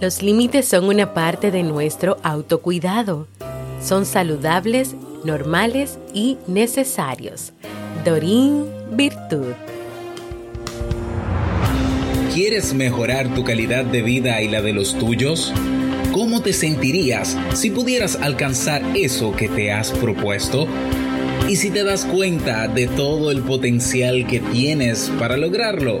Los límites son una parte de nuestro autocuidado. Son saludables, normales y necesarios. Dorín Virtud. ¿Quieres mejorar tu calidad de vida y la de los tuyos? ¿Cómo te sentirías si pudieras alcanzar eso que te has propuesto? ¿Y si te das cuenta de todo el potencial que tienes para lograrlo?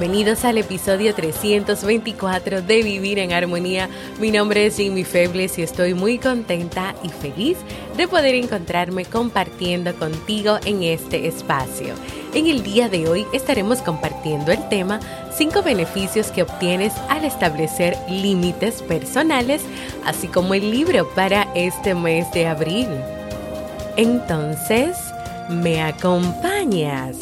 Bienvenidos al episodio 324 de Vivir en Armonía. Mi nombre es Jimmy Febles y estoy muy contenta y feliz de poder encontrarme compartiendo contigo en este espacio. En el día de hoy estaremos compartiendo el tema 5 beneficios que obtienes al establecer límites personales, así como el libro para este mes de abril. Entonces, ¿me acompañas?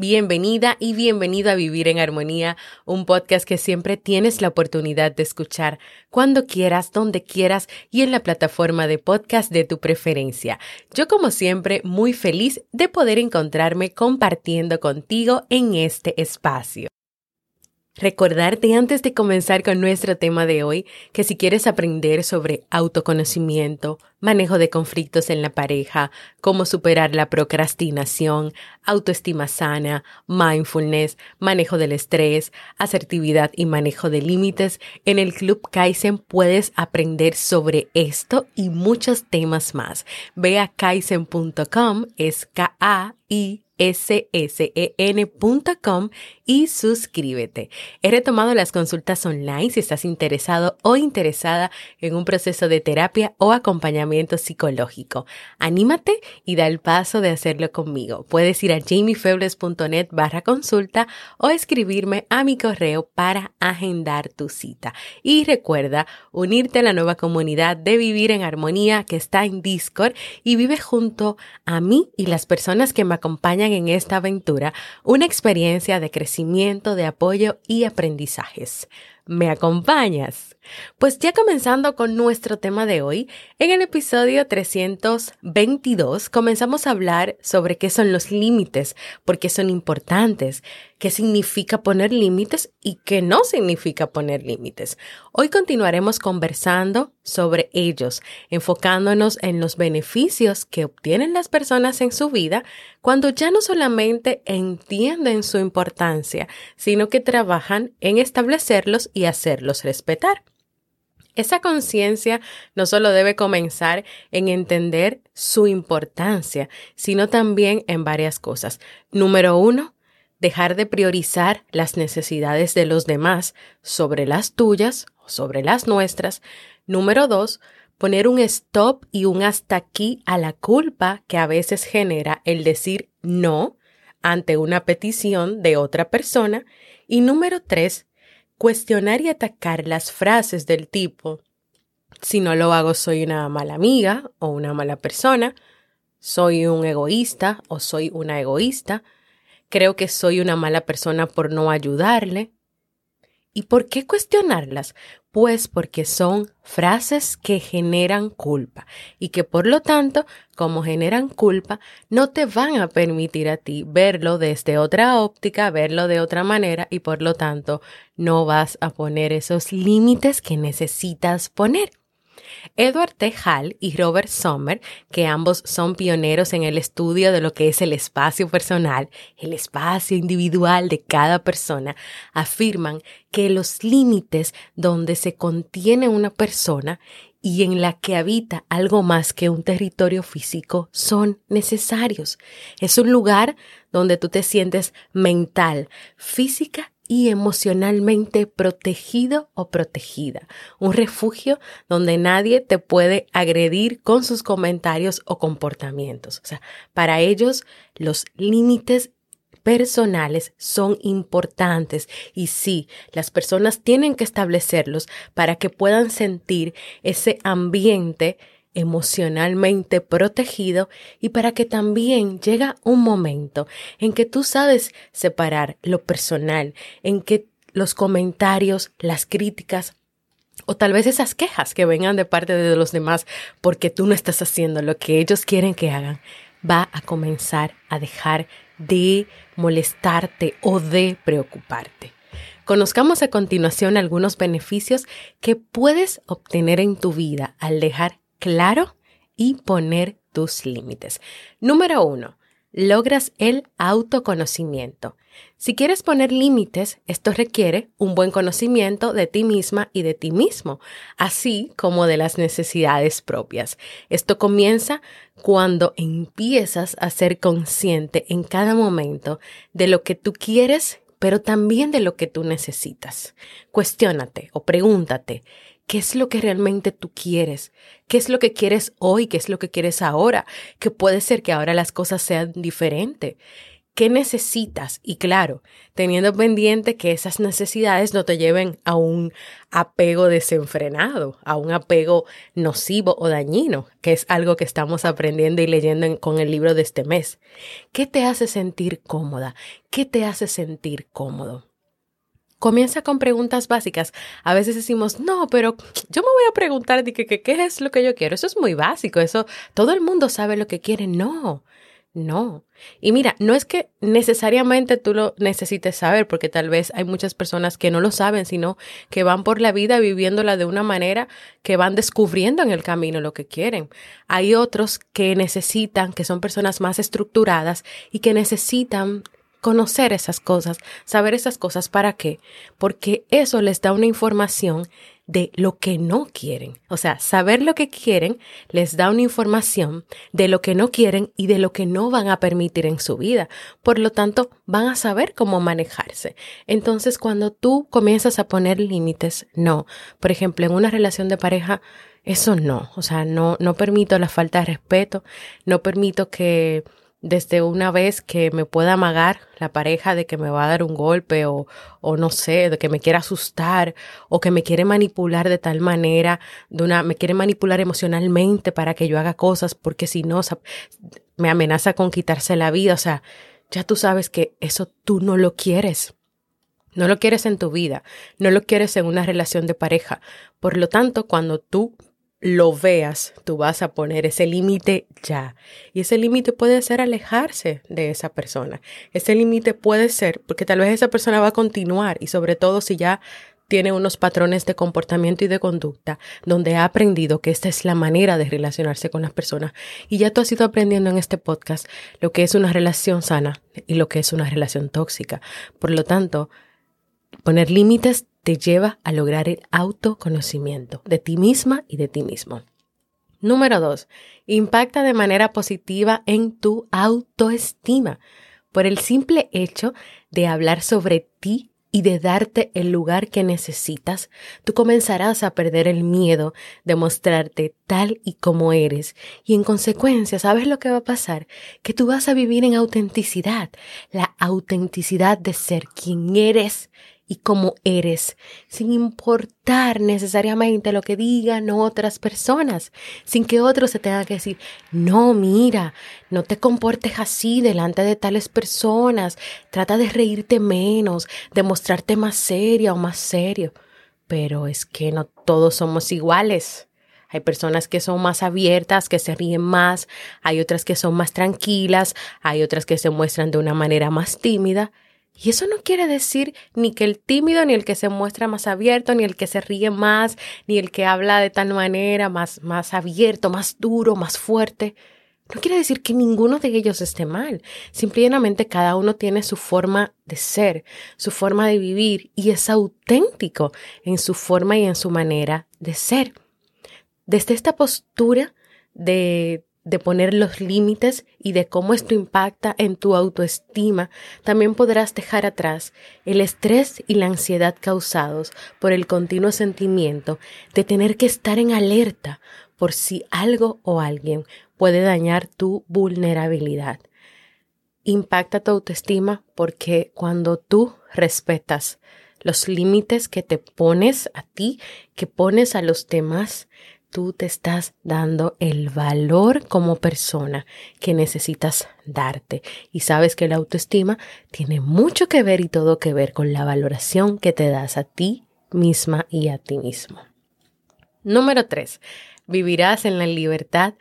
Bienvenida y bienvenido a Vivir en Armonía, un podcast que siempre tienes la oportunidad de escuchar cuando quieras, donde quieras y en la plataforma de podcast de tu preferencia. Yo como siempre muy feliz de poder encontrarme compartiendo contigo en este espacio. Recordarte antes de comenzar con nuestro tema de hoy que si quieres aprender sobre autoconocimiento, manejo de conflictos en la pareja, cómo superar la procrastinación, autoestima sana, mindfulness, manejo del estrés, asertividad y manejo de límites, en el Club Kaizen puedes aprender sobre esto y muchos temas más. Ve a kaizen.com, es K-A-I ssen.com y suscríbete. He retomado las consultas online si estás interesado o interesada en un proceso de terapia o acompañamiento psicológico. Anímate y da el paso de hacerlo conmigo. Puedes ir a jamiefebles.net barra consulta o escribirme a mi correo para agendar tu cita. Y recuerda unirte a la nueva comunidad de Vivir en Armonía que está en Discord y vive junto a mí y las personas que me acompañan en esta aventura una experiencia de crecimiento, de apoyo y aprendizajes. ¿Me acompañas? Pues ya comenzando con nuestro tema de hoy, en el episodio 322 comenzamos a hablar sobre qué son los límites, por qué son importantes, qué significa poner límites y qué no significa poner límites. Hoy continuaremos conversando sobre ellos, enfocándonos en los beneficios que obtienen las personas en su vida cuando ya no solamente entienden su importancia, sino que trabajan en establecerlos y hacerlos respetar. Esa conciencia no solo debe comenzar en entender su importancia, sino también en varias cosas. Número uno, dejar de priorizar las necesidades de los demás sobre las tuyas o sobre las nuestras. Número dos, poner un stop y un hasta aquí a la culpa que a veces genera el decir no ante una petición de otra persona. Y número tres, cuestionar y atacar las frases del tipo, si no lo hago soy una mala amiga o una mala persona, soy un egoísta o soy una egoísta, creo que soy una mala persona por no ayudarle. ¿Y por qué cuestionarlas? Pues porque son frases que generan culpa y que por lo tanto, como generan culpa, no te van a permitir a ti verlo desde otra óptica, verlo de otra manera y por lo tanto no vas a poner esos límites que necesitas poner. Edward T. Hall y Robert Sommer, que ambos son pioneros en el estudio de lo que es el espacio personal, el espacio individual de cada persona, afirman que los límites donde se contiene una persona y en la que habita algo más que un territorio físico son necesarios. Es un lugar donde tú te sientes mental, física y emocionalmente protegido o protegida. Un refugio donde nadie te puede agredir con sus comentarios o comportamientos. O sea, para ellos los límites personales son importantes y sí, las personas tienen que establecerlos para que puedan sentir ese ambiente emocionalmente protegido y para que también llega un momento en que tú sabes separar lo personal, en que los comentarios, las críticas o tal vez esas quejas que vengan de parte de los demás porque tú no estás haciendo lo que ellos quieren que hagan, va a comenzar a dejar de molestarte o de preocuparte. Conozcamos a continuación algunos beneficios que puedes obtener en tu vida al dejar claro y poner tus límites. Número uno, logras el autoconocimiento. Si quieres poner límites, esto requiere un buen conocimiento de ti misma y de ti mismo, así como de las necesidades propias. Esto comienza cuando empiezas a ser consciente en cada momento de lo que tú quieres, pero también de lo que tú necesitas. Cuestiónate o pregúntate, ¿Qué es lo que realmente tú quieres? ¿Qué es lo que quieres hoy? ¿Qué es lo que quieres ahora? Que puede ser que ahora las cosas sean diferentes. ¿Qué necesitas? Y claro, teniendo pendiente que esas necesidades no te lleven a un apego desenfrenado, a un apego nocivo o dañino, que es algo que estamos aprendiendo y leyendo con el libro de este mes. ¿Qué te hace sentir cómoda? ¿Qué te hace sentir cómodo? Comienza con preguntas básicas. A veces decimos, no, pero yo me voy a preguntar de qué es lo que yo quiero. Eso es muy básico. Eso, todo el mundo sabe lo que quiere. No, no. Y mira, no es que necesariamente tú lo necesites saber, porque tal vez hay muchas personas que no lo saben, sino que van por la vida viviéndola de una manera que van descubriendo en el camino lo que quieren. Hay otros que necesitan, que son personas más estructuradas y que necesitan conocer esas cosas, saber esas cosas, ¿para qué? Porque eso les da una información de lo que no quieren. O sea, saber lo que quieren les da una información de lo que no quieren y de lo que no van a permitir en su vida. Por lo tanto, van a saber cómo manejarse. Entonces, cuando tú comienzas a poner límites, no. Por ejemplo, en una relación de pareja, eso no. O sea, no, no permito la falta de respeto, no permito que desde una vez que me pueda amagar la pareja de que me va a dar un golpe o, o no sé, de que me quiera asustar o que me quiere manipular de tal manera, de una, me quiere manipular emocionalmente para que yo haga cosas porque si no, me amenaza con quitarse la vida. O sea, ya tú sabes que eso tú no lo quieres. No lo quieres en tu vida, no lo quieres en una relación de pareja. Por lo tanto, cuando tú lo veas, tú vas a poner ese límite ya. Y ese límite puede ser alejarse de esa persona. Ese límite puede ser porque tal vez esa persona va a continuar y sobre todo si ya tiene unos patrones de comportamiento y de conducta donde ha aprendido que esta es la manera de relacionarse con las personas. Y ya tú has ido aprendiendo en este podcast lo que es una relación sana y lo que es una relación tóxica. Por lo tanto, poner límites te lleva a lograr el autoconocimiento de ti misma y de ti mismo. Número dos, impacta de manera positiva en tu autoestima por el simple hecho de hablar sobre ti y de darte el lugar que necesitas, tú comenzarás a perder el miedo de mostrarte tal y como eres y en consecuencia, ¿sabes lo que va a pasar? Que tú vas a vivir en autenticidad, la autenticidad de ser quien eres y cómo eres, sin importar necesariamente lo que digan otras personas, sin que otros se tengan que decir, no, mira, no te comportes así delante de tales personas, trata de reírte menos, de mostrarte más seria o más serio. Pero es que no todos somos iguales. Hay personas que son más abiertas, que se ríen más, hay otras que son más tranquilas, hay otras que se muestran de una manera más tímida, Y eso no quiere decir ni que el tímido, ni el que se muestra más abierto, ni el que se ríe más, ni el que habla de tal manera más, más abierto, más duro, más fuerte. No quiere decir que ninguno de ellos esté mal. Simplemente cada uno tiene su forma de ser, su forma de vivir y es auténtico en su forma y en su manera de ser. Desde esta postura de, de poner los límites y de cómo esto impacta en tu autoestima, también podrás dejar atrás el estrés y la ansiedad causados por el continuo sentimiento de tener que estar en alerta por si algo o alguien puede dañar tu vulnerabilidad. Impacta tu autoestima porque cuando tú respetas los límites que te pones a ti, que pones a los demás, tú te estás dando el valor como persona que necesitas darte. Y sabes que la autoestima tiene mucho que ver y todo que ver con la valoración que te das a ti misma y a ti mismo. Número 3. Vivirás en la libertad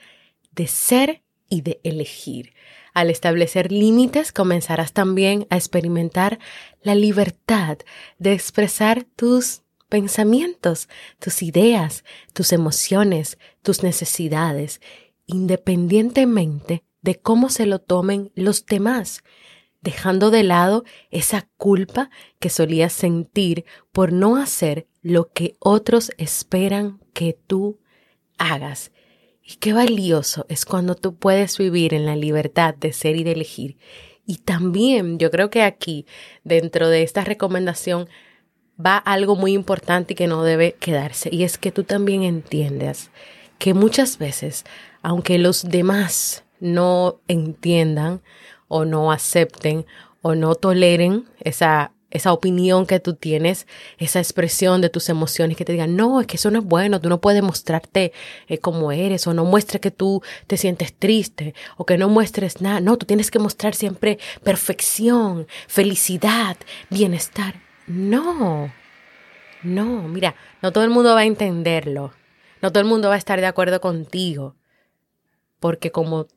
de ser y de elegir. Al establecer límites comenzarás también a experimentar la libertad de expresar tus pensamientos, tus ideas, tus emociones, tus necesidades, independientemente de cómo se lo tomen los demás, dejando de lado esa culpa que solías sentir por no hacer lo que otros esperan que tú hagas. Y qué valioso es cuando tú puedes vivir en la libertad de ser y de elegir. Y también yo creo que aquí, dentro de esta recomendación, va algo muy importante que no debe quedarse, y es que tú también entiendas que muchas veces, aunque los demás no entiendan o no acepten o no toleren esa, esa opinión que tú tienes, esa expresión de tus emociones que te digan, no, es que eso no es bueno, tú no puedes mostrarte eh, como eres o no muestres que tú te sientes triste o que no muestres nada, no, tú tienes que mostrar siempre perfección, felicidad, bienestar. No, no, mira, no todo el mundo va a entenderlo, no todo el mundo va a estar de acuerdo contigo, porque como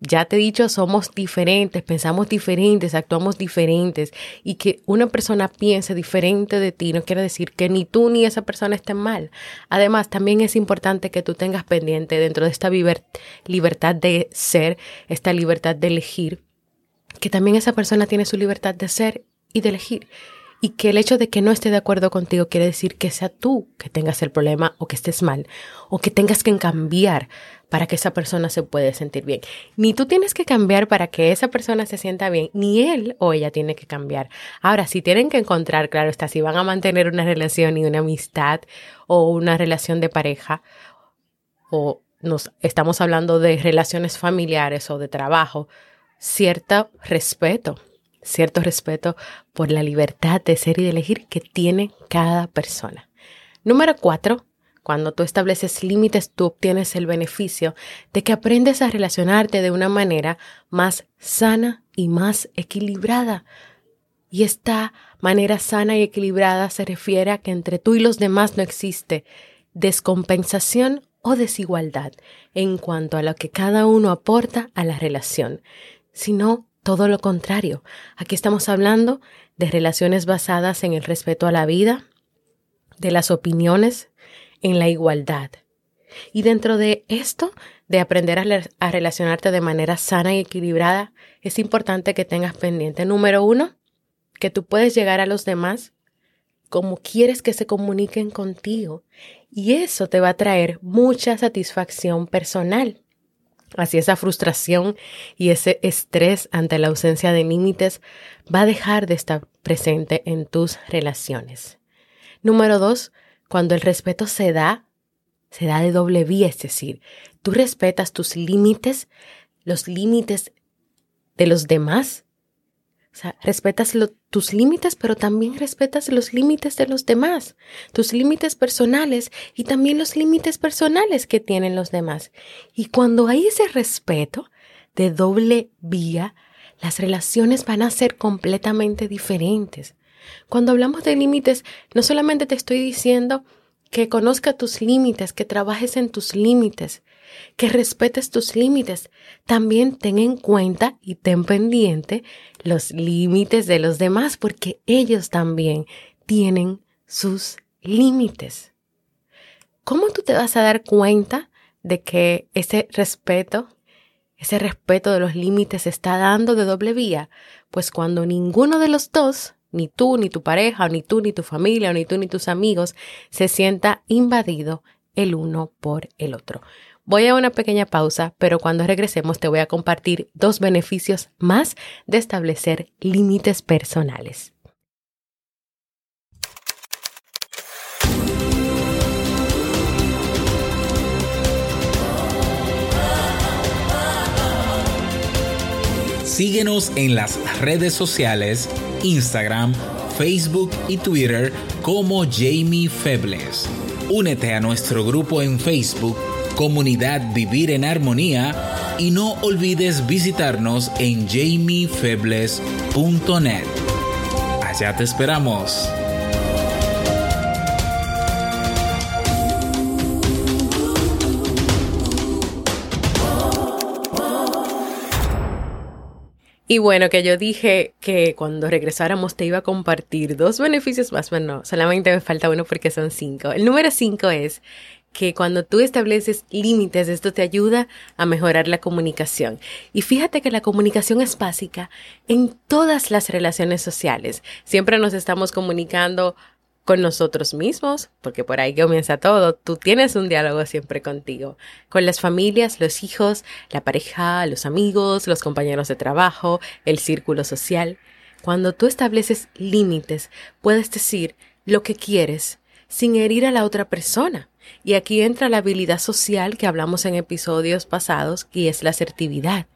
ya te he dicho, somos diferentes, pensamos diferentes, actuamos diferentes. Y que una persona piense diferente de ti no quiere decir que ni tú ni esa persona estén mal. Además, también es importante que tú tengas pendiente dentro de esta libertad de ser, esta libertad de elegir, que también esa persona tiene su libertad de ser y de elegir y que el hecho de que no esté de acuerdo contigo quiere decir que sea tú que tengas el problema o que estés mal o que tengas que cambiar para que esa persona se pueda sentir bien. Ni tú tienes que cambiar para que esa persona se sienta bien, ni él o ella tiene que cambiar. Ahora, si tienen que encontrar, claro está, si van a mantener una relación y una amistad o una relación de pareja o nos estamos hablando de relaciones familiares o de trabajo, cierto respeto cierto respeto por la libertad de ser y de elegir que tiene cada persona. Número cuatro, cuando tú estableces límites, tú obtienes el beneficio de que aprendes a relacionarte de una manera más sana y más equilibrada. Y esta manera sana y equilibrada se refiere a que entre tú y los demás no existe descompensación o desigualdad en cuanto a lo que cada uno aporta a la relación, sino todo lo contrario, aquí estamos hablando de relaciones basadas en el respeto a la vida, de las opiniones, en la igualdad. Y dentro de esto, de aprender a, relacionarte de manera sana y equilibrada, es importante que tengas pendiente, número uno, que tú puedes llegar a los demás como quieres que se comuniquen contigo. Y eso te va a traer mucha satisfacción personal. Así esa frustración y ese estrés ante la ausencia de límites va a dejar de estar presente en tus relaciones. Número dos, cuando el respeto se da, se da de doble vía, es decir, tú respetas tus límites, los límites de los demás o sea, respetas tus límites, pero también respetas los límites de los demás, tus límites personales y también los límites personales que tienen los demás. Y cuando hay ese respeto de doble vía, las relaciones van a ser completamente diferentes. Cuando hablamos de límites, no solamente te estoy diciendo que conozca tus límites, que trabajes en tus límites, que respetes tus límites. También ten en cuenta y ten pendiente los límites de los demás porque ellos también tienen sus límites. ¿Cómo tú te vas a dar cuenta de que ese respeto, ese respeto de los límites se está dando de doble vía? Pues cuando ninguno de los dos, ni tú, ni tu pareja, ni tú, ni tu familia, ni tú, ni tus amigos, se sienta invadido el uno por el otro. Voy a una pequeña pausa, pero cuando regresemos te voy a compartir dos beneficios más de establecer límites personales. Síguenos en las redes sociales, Instagram, Facebook y Twitter como Jamie Febles. Únete a nuestro grupo en Facebook, Comunidad Vivir en Armonía, y no olvides visitarnos en jamiefebles.net. Allá te esperamos. Y bueno, que yo dije que cuando regresáramos te iba a compartir dos beneficios más. Bueno, solamente me falta uno porque son cinco. El número cinco es que cuando tú estableces límites, esto te ayuda a mejorar la comunicación. Y fíjate que la comunicación es básica en todas las relaciones sociales. Siempre nos estamos comunicando con nosotros mismos, porque por ahí comienza todo. Tú tienes un diálogo siempre contigo, con las familias, los hijos, la pareja, los amigos, los compañeros de trabajo, el círculo social. Cuando tú estableces límites, puedes decir lo que quieres sin herir a la otra persona. Y aquí entra la habilidad social que hablamos en episodios pasados, y es la asertividad.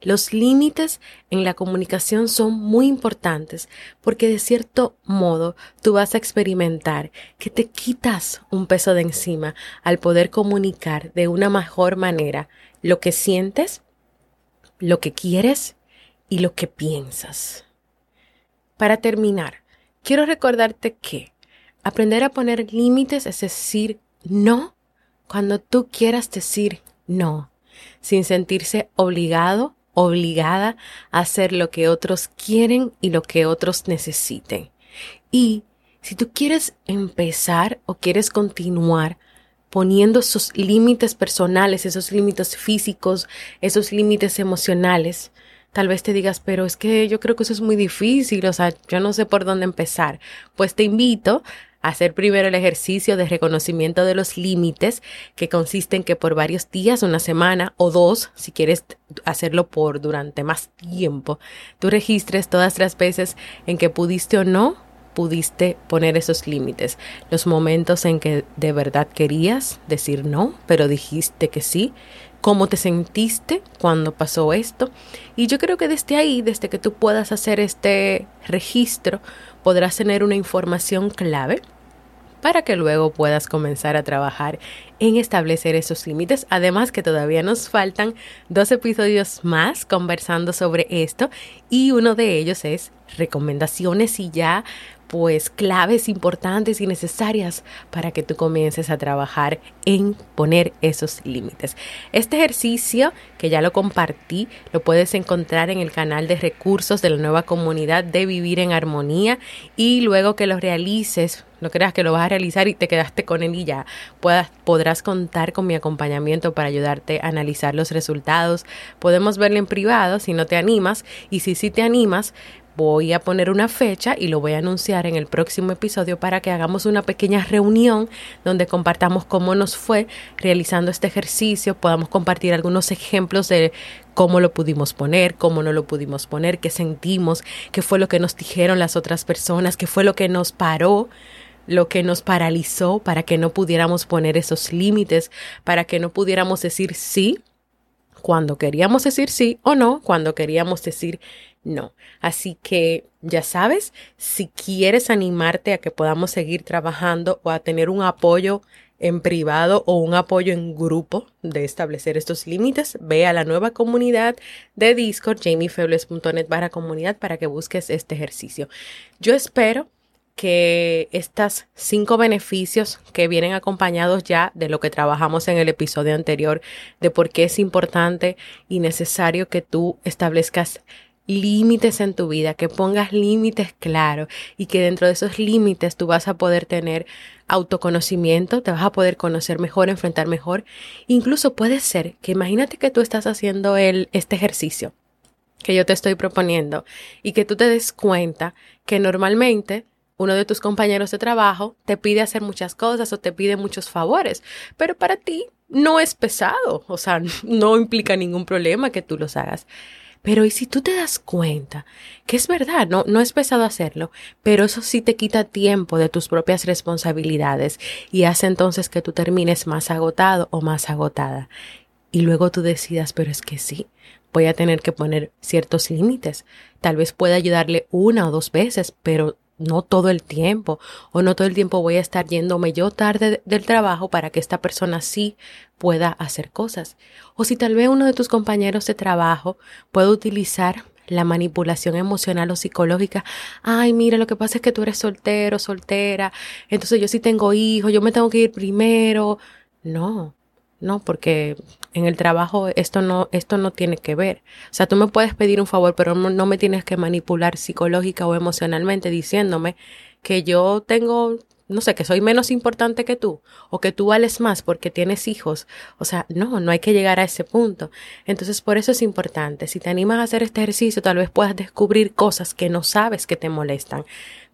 Los límites en la comunicación son muy importantes porque de cierto modo tú vas a experimentar que te quitas un peso de encima al poder comunicar de una mejor manera lo que sientes, lo que quieres y lo que piensas. Para terminar, quiero recordarte que aprender a poner límites es decir no cuando tú quieras decir no sin sentirse obligado, obligada a hacer lo que otros quieren y lo que otros necesiten. Y si tú quieres empezar o quieres continuar poniendo esos límites personales, esos límites físicos, esos límites emocionales, tal vez te digas, pero es que yo creo que eso es muy difícil, o sea, yo no sé por dónde empezar. Pues te invito hacer primero el ejercicio de reconocimiento de los límites, que consiste en que por varios días, una semana o dos, si quieres hacerlo por durante más tiempo, tú registres todas las veces en que pudiste o no pudiste poner esos límites, los momentos en que de verdad querías decir no, pero dijiste que sí, cómo te sentiste cuando pasó esto. Y yo creo que desde ahí, desde que tú puedas hacer este registro, podrás tener una información clave para que luego puedas comenzar a trabajar en establecer esos límites. Además que todavía nos faltan dos episodios más conversando sobre esto y uno de ellos es recomendaciones y ya pues claves importantes y necesarias para que tú comiences a trabajar en poner esos límites. Este ejercicio que ya lo compartí lo puedes encontrar en el canal de recursos de la nueva comunidad de Vivir en Armonía y luego que lo realices, no creas que lo vas a realizar y te quedaste con él y ya puedas, podrás contar con mi acompañamiento para ayudarte a analizar los resultados. Podemos verlo en privado si no te animas y si sí te animas, voy a poner una fecha y lo voy a anunciar en el próximo episodio para que hagamos una pequeña reunión donde compartamos cómo nos fue realizando este ejercicio, podamos compartir algunos ejemplos de cómo lo pudimos poner, cómo no lo pudimos poner, qué sentimos, qué fue lo que nos dijeron las otras personas, qué fue lo que nos paró lo que nos paralizó para que no pudiéramos poner esos límites, para que no pudiéramos decir sí cuando queríamos decir sí o no cuando queríamos decir no. Así que ya sabes, si quieres animarte a que podamos seguir trabajando o a tener un apoyo en privado o un apoyo en grupo de establecer estos límites, ve a la nueva comunidad de Discord, jamiefebles.net barra comunidad para que busques este ejercicio. Yo espero que estos cinco beneficios que vienen acompañados ya de lo que trabajamos en el episodio anterior, de por qué es importante y necesario que tú establezcas límites en tu vida, que pongas límites claros y que dentro de esos límites tú vas a poder tener autoconocimiento, te vas a poder conocer mejor, enfrentar mejor. Incluso puede ser que imagínate que tú estás haciendo el, este ejercicio que yo te estoy proponiendo y que tú te des cuenta que normalmente uno de tus compañeros de trabajo te pide hacer muchas cosas o te pide muchos favores, pero para ti no es pesado, o sea, no implica ningún problema que tú los hagas. Pero ¿y si tú te das cuenta que es verdad, no, no es pesado hacerlo, pero eso sí te quita tiempo de tus propias responsabilidades y hace entonces que tú termines más agotado o más agotada? Y luego tú decidas, pero es que sí, voy a tener que poner ciertos límites. Tal vez pueda ayudarle una o dos veces, pero no todo el tiempo o no todo el tiempo voy a estar yéndome yo tarde del trabajo para que esta persona sí pueda hacer cosas. O si tal vez uno de tus compañeros de trabajo puede utilizar la manipulación emocional o psicológica. Ay, mira, lo que pasa es que tú eres soltero, soltera, entonces yo sí tengo hijos, yo me tengo que ir primero. No, no, porque en el trabajo esto no, esto no tiene que ver. O sea, tú me puedes pedir un favor, pero no, me tienes que manipular psicológica o emocionalmente diciéndome que yo tengo, no sé, que soy menos importante que tú o que tú vales más porque tienes hijos. O sea, no, no hay que llegar a ese punto. Entonces, por eso es importante. Si te animas a hacer este ejercicio, tal vez puedas descubrir cosas que no sabes que te molestan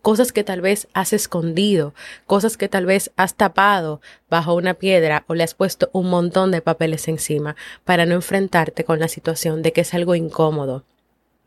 cosas que tal vez has escondido, cosas que tal vez has tapado bajo una piedra o le has puesto un montón de papeles encima para no enfrentarte con la situación de que es algo incómodo,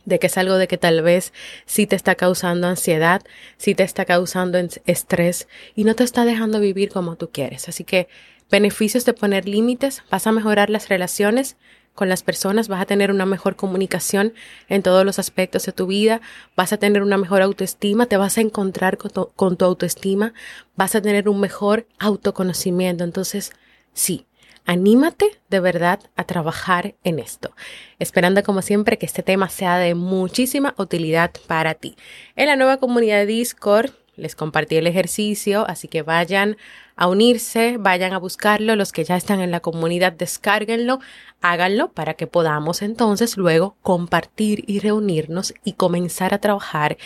de que es algo de que tal vez sí te está causando ansiedad, sí te está causando estrés y no te está dejando vivir como tú quieres. Así que beneficios de poner límites, vas a mejorar las relaciones, con las personas, vas a tener una mejor comunicación en todos los aspectos de tu vida, vas a tener una mejor autoestima, te vas a encontrar con tu, autoestima, vas a tener un mejor autoconocimiento. Entonces, sí, anímate de verdad a trabajar en esto, esperando como siempre que este tema sea de muchísima utilidad para ti. En la nueva comunidad de Discord les compartí el ejercicio, así que vayan a unirse, vayan a buscarlo, los que ya están en la comunidad, descárguenlo, háganlo para que podamos entonces luego compartir y reunirnos y comenzar a trabajar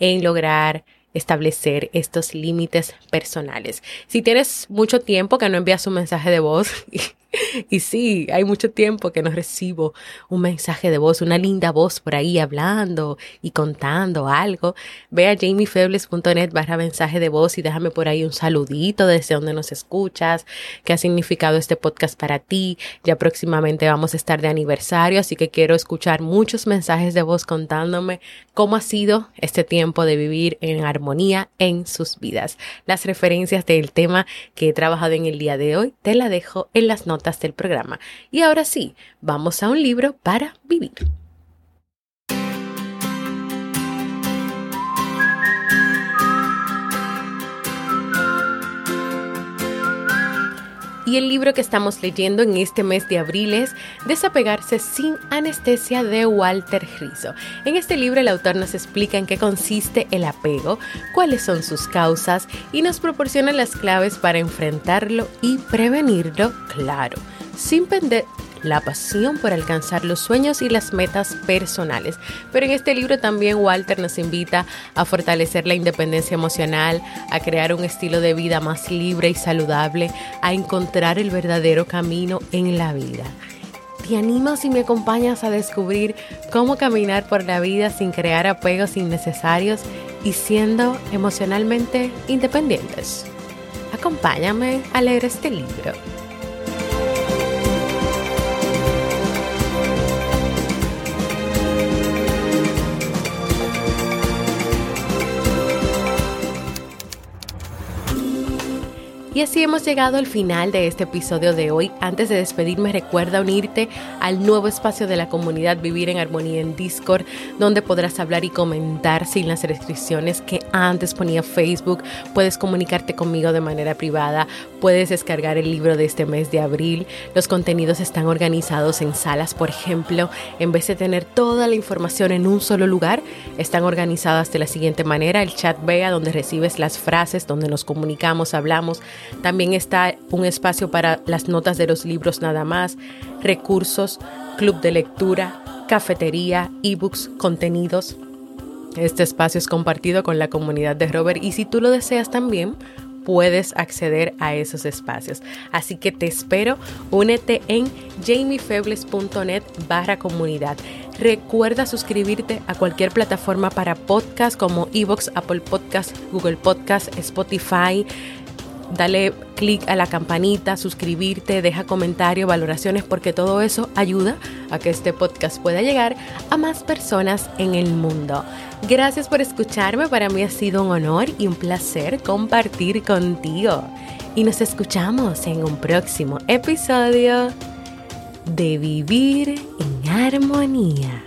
en lograr establecer estos límites personales. Si tienes mucho tiempo que no envías un mensaje de voz Y sí, hay mucho tiempo que no recibo un mensaje de voz, una linda voz por ahí hablando y contando algo. Ve a jamiefebles.net barra mensaje de voz y déjame por ahí un saludito desde donde nos escuchas, qué ha significado este podcast para ti. Ya próximamente vamos a estar de aniversario, así que quiero escuchar muchos mensajes de voz contándome cómo ha sido este tiempo de vivir en armonía en sus vidas. Las referencias del tema que he trabajado en el día de hoy te la dejo en las notas del programa. Y ahora sí, vamos a un libro para vivir. Y el libro que estamos leyendo en este mes de abril es Desapegarse sin anestesia de Walter Rizzo. En este libro el autor nos explica en qué consiste el apego, cuáles son sus causas y nos proporciona las claves para enfrentarlo y prevenirlo, claro, sin la pasión por alcanzar los sueños y las metas personales. Pero en este libro también Walter nos invita a fortalecer la independencia emocional, a crear un estilo de vida más libre y saludable, a encontrar el verdadero camino en la vida. ¿Te animas y me acompañas a descubrir cómo caminar por la vida sin crear apegos innecesarios y siendo emocionalmente independientes? Acompáñame a leer este libro. Y así hemos llegado al final de este episodio de hoy. Antes de despedirme, recuerda unirte al nuevo espacio de la comunidad Vivir en Armonía en Discord, donde podrás hablar y comentar sin las restricciones que antes ponía Facebook. Puedes comunicarte conmigo de manera privada, puedes descargar el libro de este mes de abril. Los contenidos están organizados en salas, por ejemplo, en vez de tener toda la información en un solo lugar, están organizadas de la siguiente manera. El chat vea donde recibes las frases, donde nos comunicamos, hablamos. También está un espacio para las notas de los libros nada más, recursos, club de lectura, cafetería, ebooks, contenidos. Este espacio es compartido con la comunidad de Robert y si tú lo deseas también, puedes acceder a esos espacios. Así que te espero, únete en jamiefebles.net barra comunidad. Recuerda suscribirte a cualquier plataforma para podcast como Evox, Apple Podcast, Google Podcast, Spotify, dale clic a la campanita, suscribirte, deja comentarios, valoraciones, porque todo eso ayuda a que este podcast pueda llegar a más personas en el mundo. Gracias por escucharme, para mí ha sido un honor y un placer compartir contigo. Y nos escuchamos en un próximo episodio de Vivir en Armonía.